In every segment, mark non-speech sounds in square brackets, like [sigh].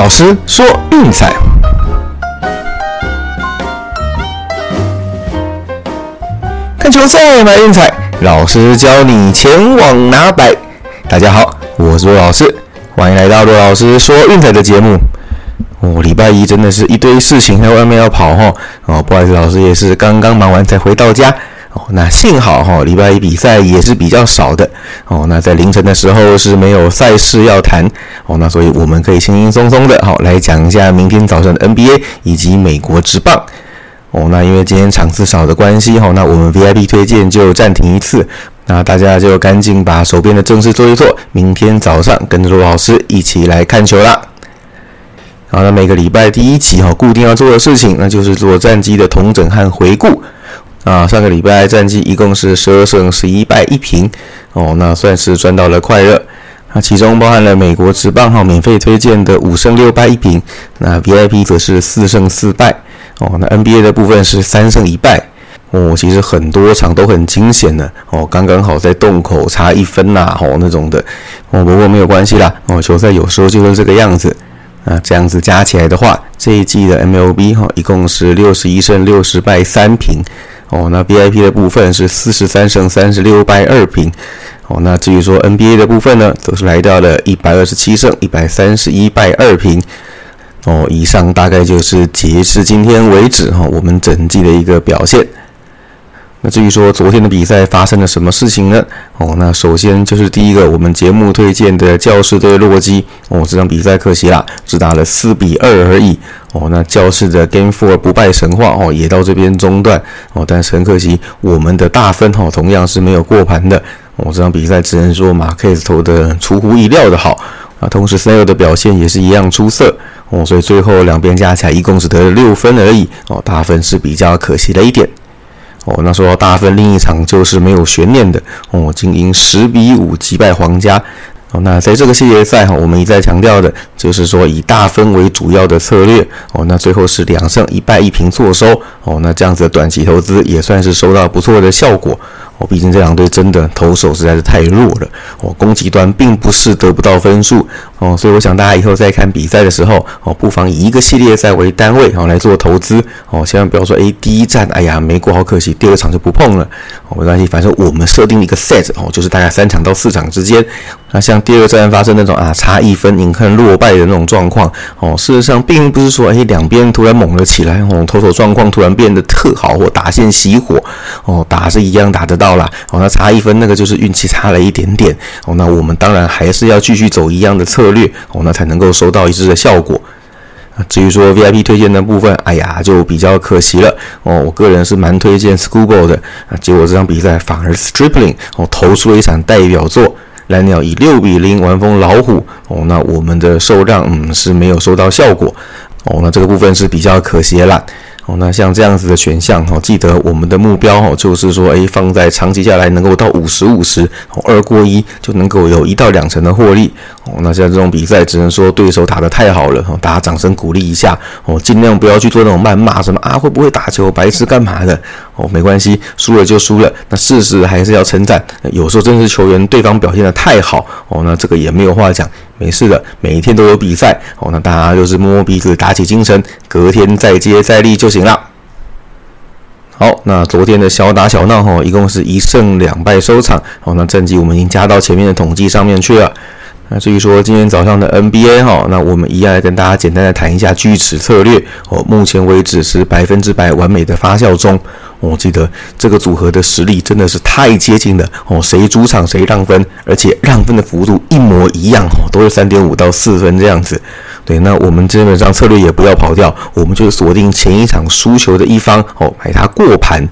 老师说运彩，看球赛买运彩，老师教你前往哪摆。大家好，我是罗老师，欢迎来到罗老师说运彩的节目。哦，礼拜一真的是一堆事情在外面要跑哈。哦，不好意思，老师也是刚刚忙完才回到家。哦，那幸好哈，礼拜一比赛也是比较少的。哦，那在凌晨的时候是没有赛事要谈。哦，那所以我们可以轻轻松松的，好来讲一下明天早上的 NBA 以及美国职棒。哦，那因为今天场次少的关系哈，那我们 VIP 推荐就暂停一次。那大家就赶紧把手边的正事做一做，明天早上跟着罗老师一起来看球啦。好，那每个礼拜第一期哈，固定要做的事情，那就是做战绩的统整和回顾。啊，上个礼拜战绩一共是十二胜十一败一平，哦，那算是赚到了快乐。那其中包含了美国职棒哈免费推荐的五胜六败一平，那 VIP 则是四胜四败，哦，那 NBA 的部分是三胜一败，哦，其实很多场都很惊险的，哦，刚刚好在洞口差一分呐，哦那种的，哦，不过没有关系啦，哦，球赛有时候就是这个样子。啊这样子加起来的话，这一季的 MLB 哈一共是六十一胜六十败三平，哦，那 VIP 的部分是四十三胜三十六败二平，哦，那至于说 NBA 的部分呢，则是来到了一百二十七胜一百三十一败二平，哦，以上大概就是截至今天为止哈我们整季的一个表现。那至于说昨天的比赛发生了什么事情呢？哦，那首先就是第一个，我们节目推荐的教士对洛基，哦，这场比赛可惜啦，只打了四比二而已。哦，那教士的 Game Four 不败神话哦，也到这边中断。哦，但是很可惜，我们的大分哦，同样是没有过盘的。哦，这场比赛只能说马克斯投的出乎意料的好，啊，同时 s n e l 的表现也是一样出色。哦，所以最后两边加起来一共只得了六分而已。哦，大分是比较可惜的一点。哦，那说到大分，另一场就是没有悬念的哦，精英十比五击败皇家。哦，那在这个系列赛哈，我们一再强调的就是说以大分为主要的策略。哦，那最后是两胜一败一平坐收。哦，那这样子的短期投资也算是收到不错的效果。哦，毕竟这两队真的投手实在是太弱了。哦，攻击端并不是得不到分数。哦，所以我想大家以后在看比赛的时候，哦，不妨以一个系列赛为单位，哦来做投资。哦，千万不要说，哎，第一站，哎呀，没过，好可惜，第二场就不碰了。哦，没关系，反正我们设定一个 set，哦，就是大概三场到四场之间。那像第二站发生那种啊，差一分，你看落败的那种状况。哦，事实上并不是说，哎，两边突然猛了起来，哦，投手状况突然变得特好，或打线熄火。哦，打是一样打得到。啦，哦，那差一分那个就是运气差了一点点，哦，那我们当然还是要继续走一样的策略，哦，那才能够收到一致的效果。啊，至于说 VIP 推荐的部分，哎呀，就比较可惜了，哦，我个人是蛮推荐 Schoolboy 的，啊，结果这场比赛反而 Stripling 哦投出了一场代表作，蓝鸟以六比零完封老虎，哦，那我们的受让嗯是没有收到效果，哦，那这个部分是比较可惜了。哦，那像这样子的选项哈，记得我们的目标哈，就是说，哎，放在长期下来能够到五十五十，二过一就能够有一到两成的获利。哦，那像这种比赛，只能说对手打得太好了，大家掌声鼓励一下，哦，尽量不要去做那种谩骂，什么啊会不会打球，白痴干嘛的？哦，没关系，输了就输了，那事实还是要称赞。有时候真是球员对方表现的太好，哦，那这个也没有话讲。没事的，每一天都有比赛哦。那大家就是摸摸鼻子，打起精神，隔天再接再厉就行了。好，那昨天的小打小闹哈，一共是一胜两败收场。好，那战绩我们已经加到前面的统计上面去了。那至于说今天早上的 NBA 哈，那我们一样来跟大家简单的谈一下锯齿策略哦。目前为止是百分之百完美的发酵中。我记得这个组合的实力真的是太接近了哦，谁主场谁让分，而且让分的幅度一模一样哦，都是三点五到四分这样子。对，那我们基本上策略也不要跑掉，我们就锁定前一场输球的一方哦，买它过盘。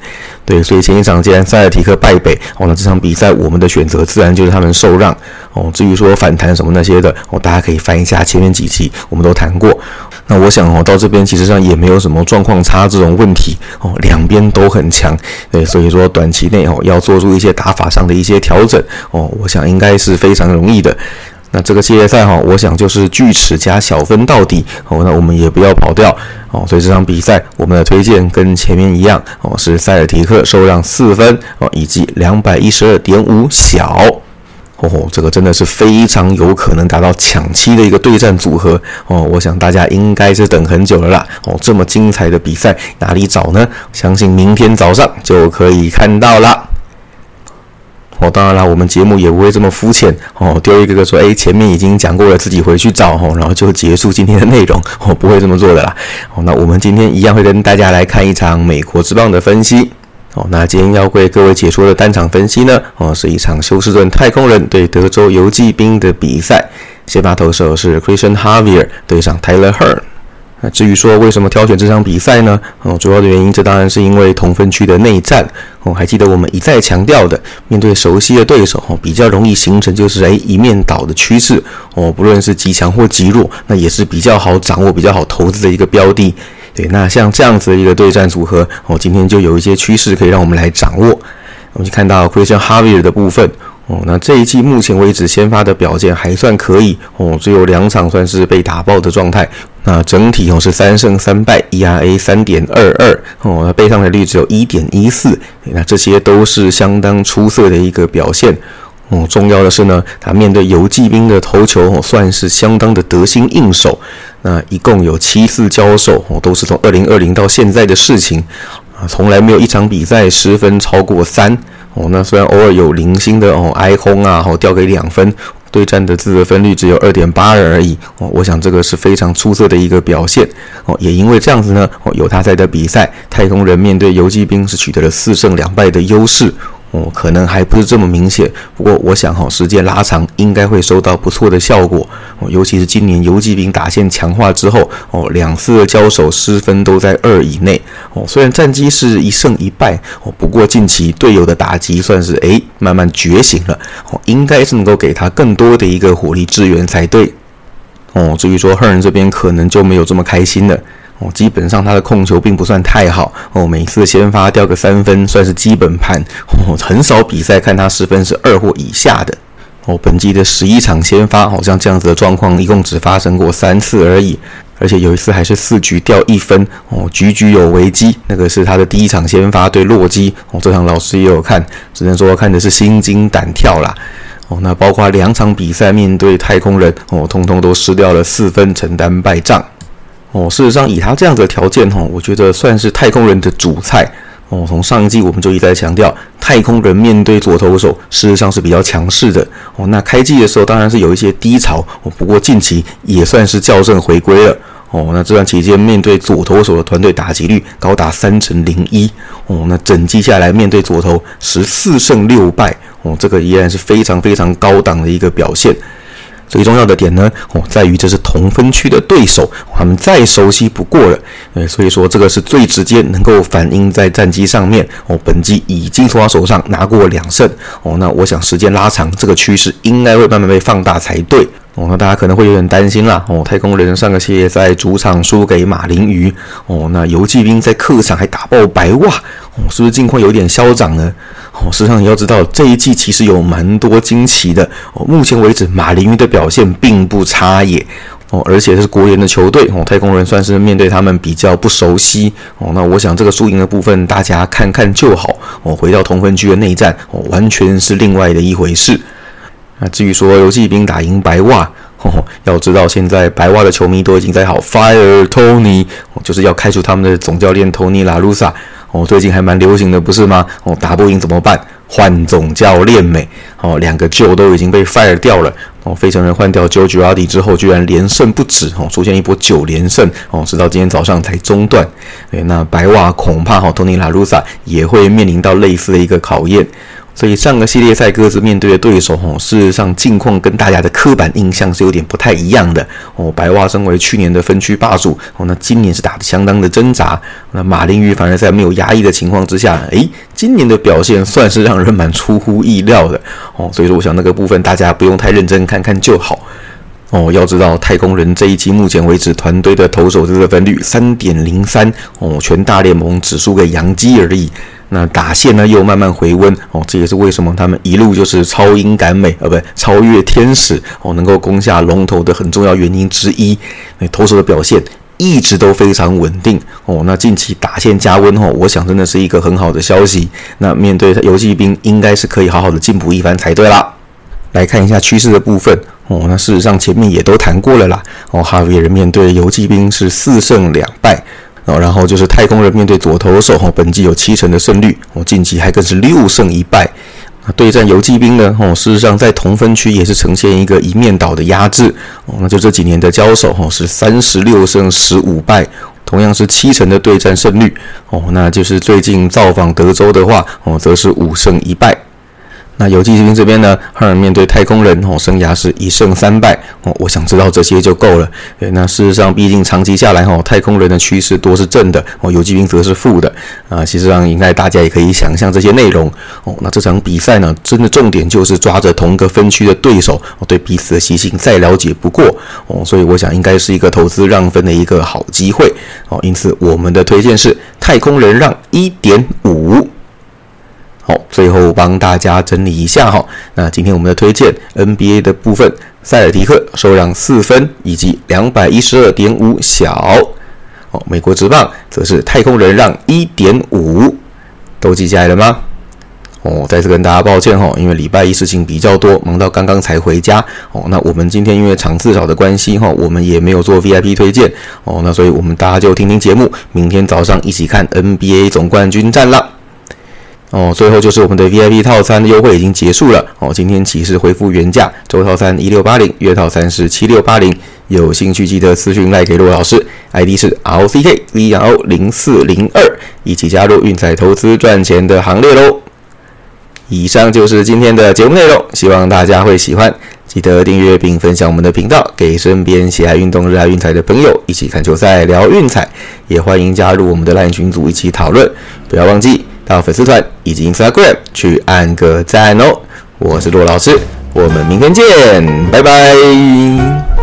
对，所以前一场既然塞尔提克败北哦，那这场比赛我们的选择自然就是他们受让哦。至于说反弹什么那些的哦，大家可以翻一下前面几期，我们都谈过。那我想哦，到这边其实上也没有什么状况差这种问题哦，两边都很强。对，所以说短期内哦要做出一些打法上的一些调整哦，我想应该是非常容易的。那这个系列赛哈，我想就是锯齿加小分到底哦，那我们也不要跑掉哦。所以这场比赛我们的推荐跟前面一样哦，是塞尔提克受让四分哦，以及两百一十二点五小哦。哦，这个真的是非常有可能达到抢七的一个对战组合哦。我想大家应该是等很久了啦。哦，这么精彩的比赛哪里找呢？相信明天早上就可以看到了。哦，当然了，我们节目也不会这么肤浅哦，丢一个个说，哎，前面已经讲过了，自己回去找哦，然后就结束今天的内容，我不会这么做的啦。哦，那我们今天一样会跟大家来看一场美国之棒的分析。哦，那今天要为各位解说的单场分析呢，哦，是一场休斯顿太空人对德州游骑兵的比赛，先发投手是 Christian Javier 对上 Tyler Hearn。那至于说为什么挑选这场比赛呢？哦，主要的原因，这当然是因为同分区的内战。哦，还记得我们一再强调的，面对熟悉的对手，哦，比较容易形成就是诶一面倒的趋势。哦，不论是极强或极弱，那也是比较好掌握、比较好投资的一个标的。对，那像这样子的一个对战组合，哦，今天就有一些趋势可以让我们来掌握。我们就看到 Christian Javier 的部分。哦，那这一季目前为止先发的表现还算可以哦，只有两场算是被打爆的状态。那整体哦是三胜三败，ERA 三点二二哦，那背上的率只有一点一四，那这些都是相当出色的一个表现哦。重要的是呢，他面对游击兵的投球哦，算是相当的得心应手。那一共有七次交手哦，都是从二零二零到现在的事情啊，从来没有一场比赛失分超过三。哦，那虽然偶尔有零星的哦哀轰啊，哦掉给两分，对战的自得分率只有二点八而已。哦，我想这个是非常出色的一个表现。哦，也因为这样子呢，哦有他在的比赛，太空人面对游击兵是取得了四胜两败的优势。哦，可能还不是这么明显，不过我想哈，时间拉长应该会收到不错的效果。哦，尤其是今年游击兵打线强化之后，哦，两次的交手失分都在二以内。哦，虽然战绩是一胜一败，哦，不过近期队友的打击算是诶慢慢觉醒了。哦，应该是能够给他更多的一个火力支援才对。哦，至于说赫人这边可能就没有这么开心了。哦，基本上他的控球并不算太好哦，每次先发掉个三分算是基本盘哦，很少比赛看他失分是二或以下的哦。本季的十一场先发，好像这样子的状况一共只发生过三次而已，而且有一次还是四局掉一分哦，局局有危机。那个是他的第一场先发对洛基哦，这场老师也有看，只能说看的是心惊胆跳啦哦。那包括两场比赛面对太空人哦，通通都失掉了四分，承担败仗。哦，事实上，以他这样的条件，哈，我觉得算是太空人的主菜。哦，从上一季我们就一再强调，太空人面对左投手，事实上是比较强势的。哦，那开季的时候当然是有一些低潮，哦，不过近期也算是校正回归了。哦，那这段期间面对左投手的团队打击率高达三成零一。哦，那整季下来面对左投十四胜六败。哦，这个依然是非常非常高档的一个表现。最重要的点呢，哦，在于这是同分区的对手，他们再熟悉不过了，呃，所以说这个是最直接能够反映在战绩上面，哦，本机已经从他手上拿过两胜，哦，那我想时间拉长，这个趋势应该会慢慢被放大才对，哦，那大家可能会有点担心啦，哦，太空人上个系列赛主场输给马林鱼，哦，那游骑兵在客场还打爆白袜，哦，是不是近况有点嚣张呢？哦，实际上你要知道，这一季其实有蛮多惊奇的哦。目前为止，马林鱼的表现并不差也哦，而且是国联的球队哦。太空人算是面对他们比较不熟悉哦。那我想这个输赢的部分，大家看看就好哦。回到同分区的内战哦，完全是另外的一回事。那至于说游骑兵打赢白袜 [laughs] 吼，要知道现在白袜的球迷都已经在好 fire Tony，就是要开除他们的总教练 Tony La Russa。哦，最近还蛮流行的，不是吗？哦，打不赢怎么办？换总教练美。哦，两个旧都已经被 fire 掉了。哦，费城人换掉 Joe Girardi 之后，居然连胜不止。哦，出现一波九连胜。哦，直到今天早上才中断。对，那白袜恐怕哈，Tony La Russa 也会面临到类似的一个考验。所以上个系列赛各自面对的对手，吼，事实上境况跟大家的刻板印象是有点不太一样的。哦，白袜身为去年的分区霸主，哦，那今年是打得相当的挣扎。那马林鱼反而在没有压抑的情况之下，诶，今年的表现算是让人蛮出乎意料的。哦，所以说我想那个部分大家不用太认真看看就好。哦，要知道太空人这一期目前为止团队的投手这个分率三点零三，哦，全大联盟只输给洋基而已。那打线呢又慢慢回温哦，这也是为什么他们一路就是超英赶美，呃，不超越天使哦，能够攻下龙头的很重要原因之一。那投手的表现一直都非常稳定哦。那近期打线加温哦，我想真的是一个很好的消息。那面对游击兵，应该是可以好好的进补一番才对啦。来看一下趋势的部分哦。那事实上前面也都谈过了啦。哦，哈维人面对游击兵是四胜两败哦，然后就是太空人面对左投手哦，本季有七成的胜率哦，近期还更是六胜一败。对战游击兵呢？哦，事实上在同分区也是呈现一个一面倒的压制哦。那就这几年的交手哦，是三十六胜十五败，同样是七成的对战胜率哦。那就是最近造访德州的话哦，则是五胜一败。那游击兵这边呢，哈尔面对太空人哦，生涯是一胜三败哦。我想知道这些就够了。对，那事实上，毕竟长期下来哦，太空人的趋势多是正的哦，游击兵则是负的啊。其实上，应该大家也可以想象这些内容哦。那这场比赛呢，真的重点就是抓着同个分区的对手哦，对彼此的习性再了解不过哦。所以我想应该是一个投资让分的一个好机会哦。因此，我们的推荐是太空人让一点五。好，最后帮大家整理一下哈。那今天我们的推荐 NBA 的部分，塞尔提克收让四分以及两百一十二点五小。哦，美国职棒则是太空人让一点五，都记下来了吗？哦，再次跟大家抱歉哈，因为礼拜一事情比较多，忙到刚刚才回家。哦，那我们今天因为场次少的关系哈，我们也没有做 VIP 推荐。哦，那所以我们大家就听听节目，明天早上一起看 NBA 总冠军战了。哦，最后就是我们的 VIP 套餐优惠已经结束了哦，今天起是恢复原价，周套餐一六八零，月套餐是七六八零，有兴趣记得私讯赖给骆老师，ID 是 RCKVO 零四零二，一起加入运彩投资赚钱的行列喽。以上就是今天的节目内容，希望大家会喜欢，记得订阅并分享我们的频道，给身边喜爱运动、热爱运彩的朋友一起看球赛聊运彩，也欢迎加入我们的烂群组一起讨论，不要忘记。到粉丝团以及 Instagram 去按个赞哦！我是骆老师，我们明天见，拜拜。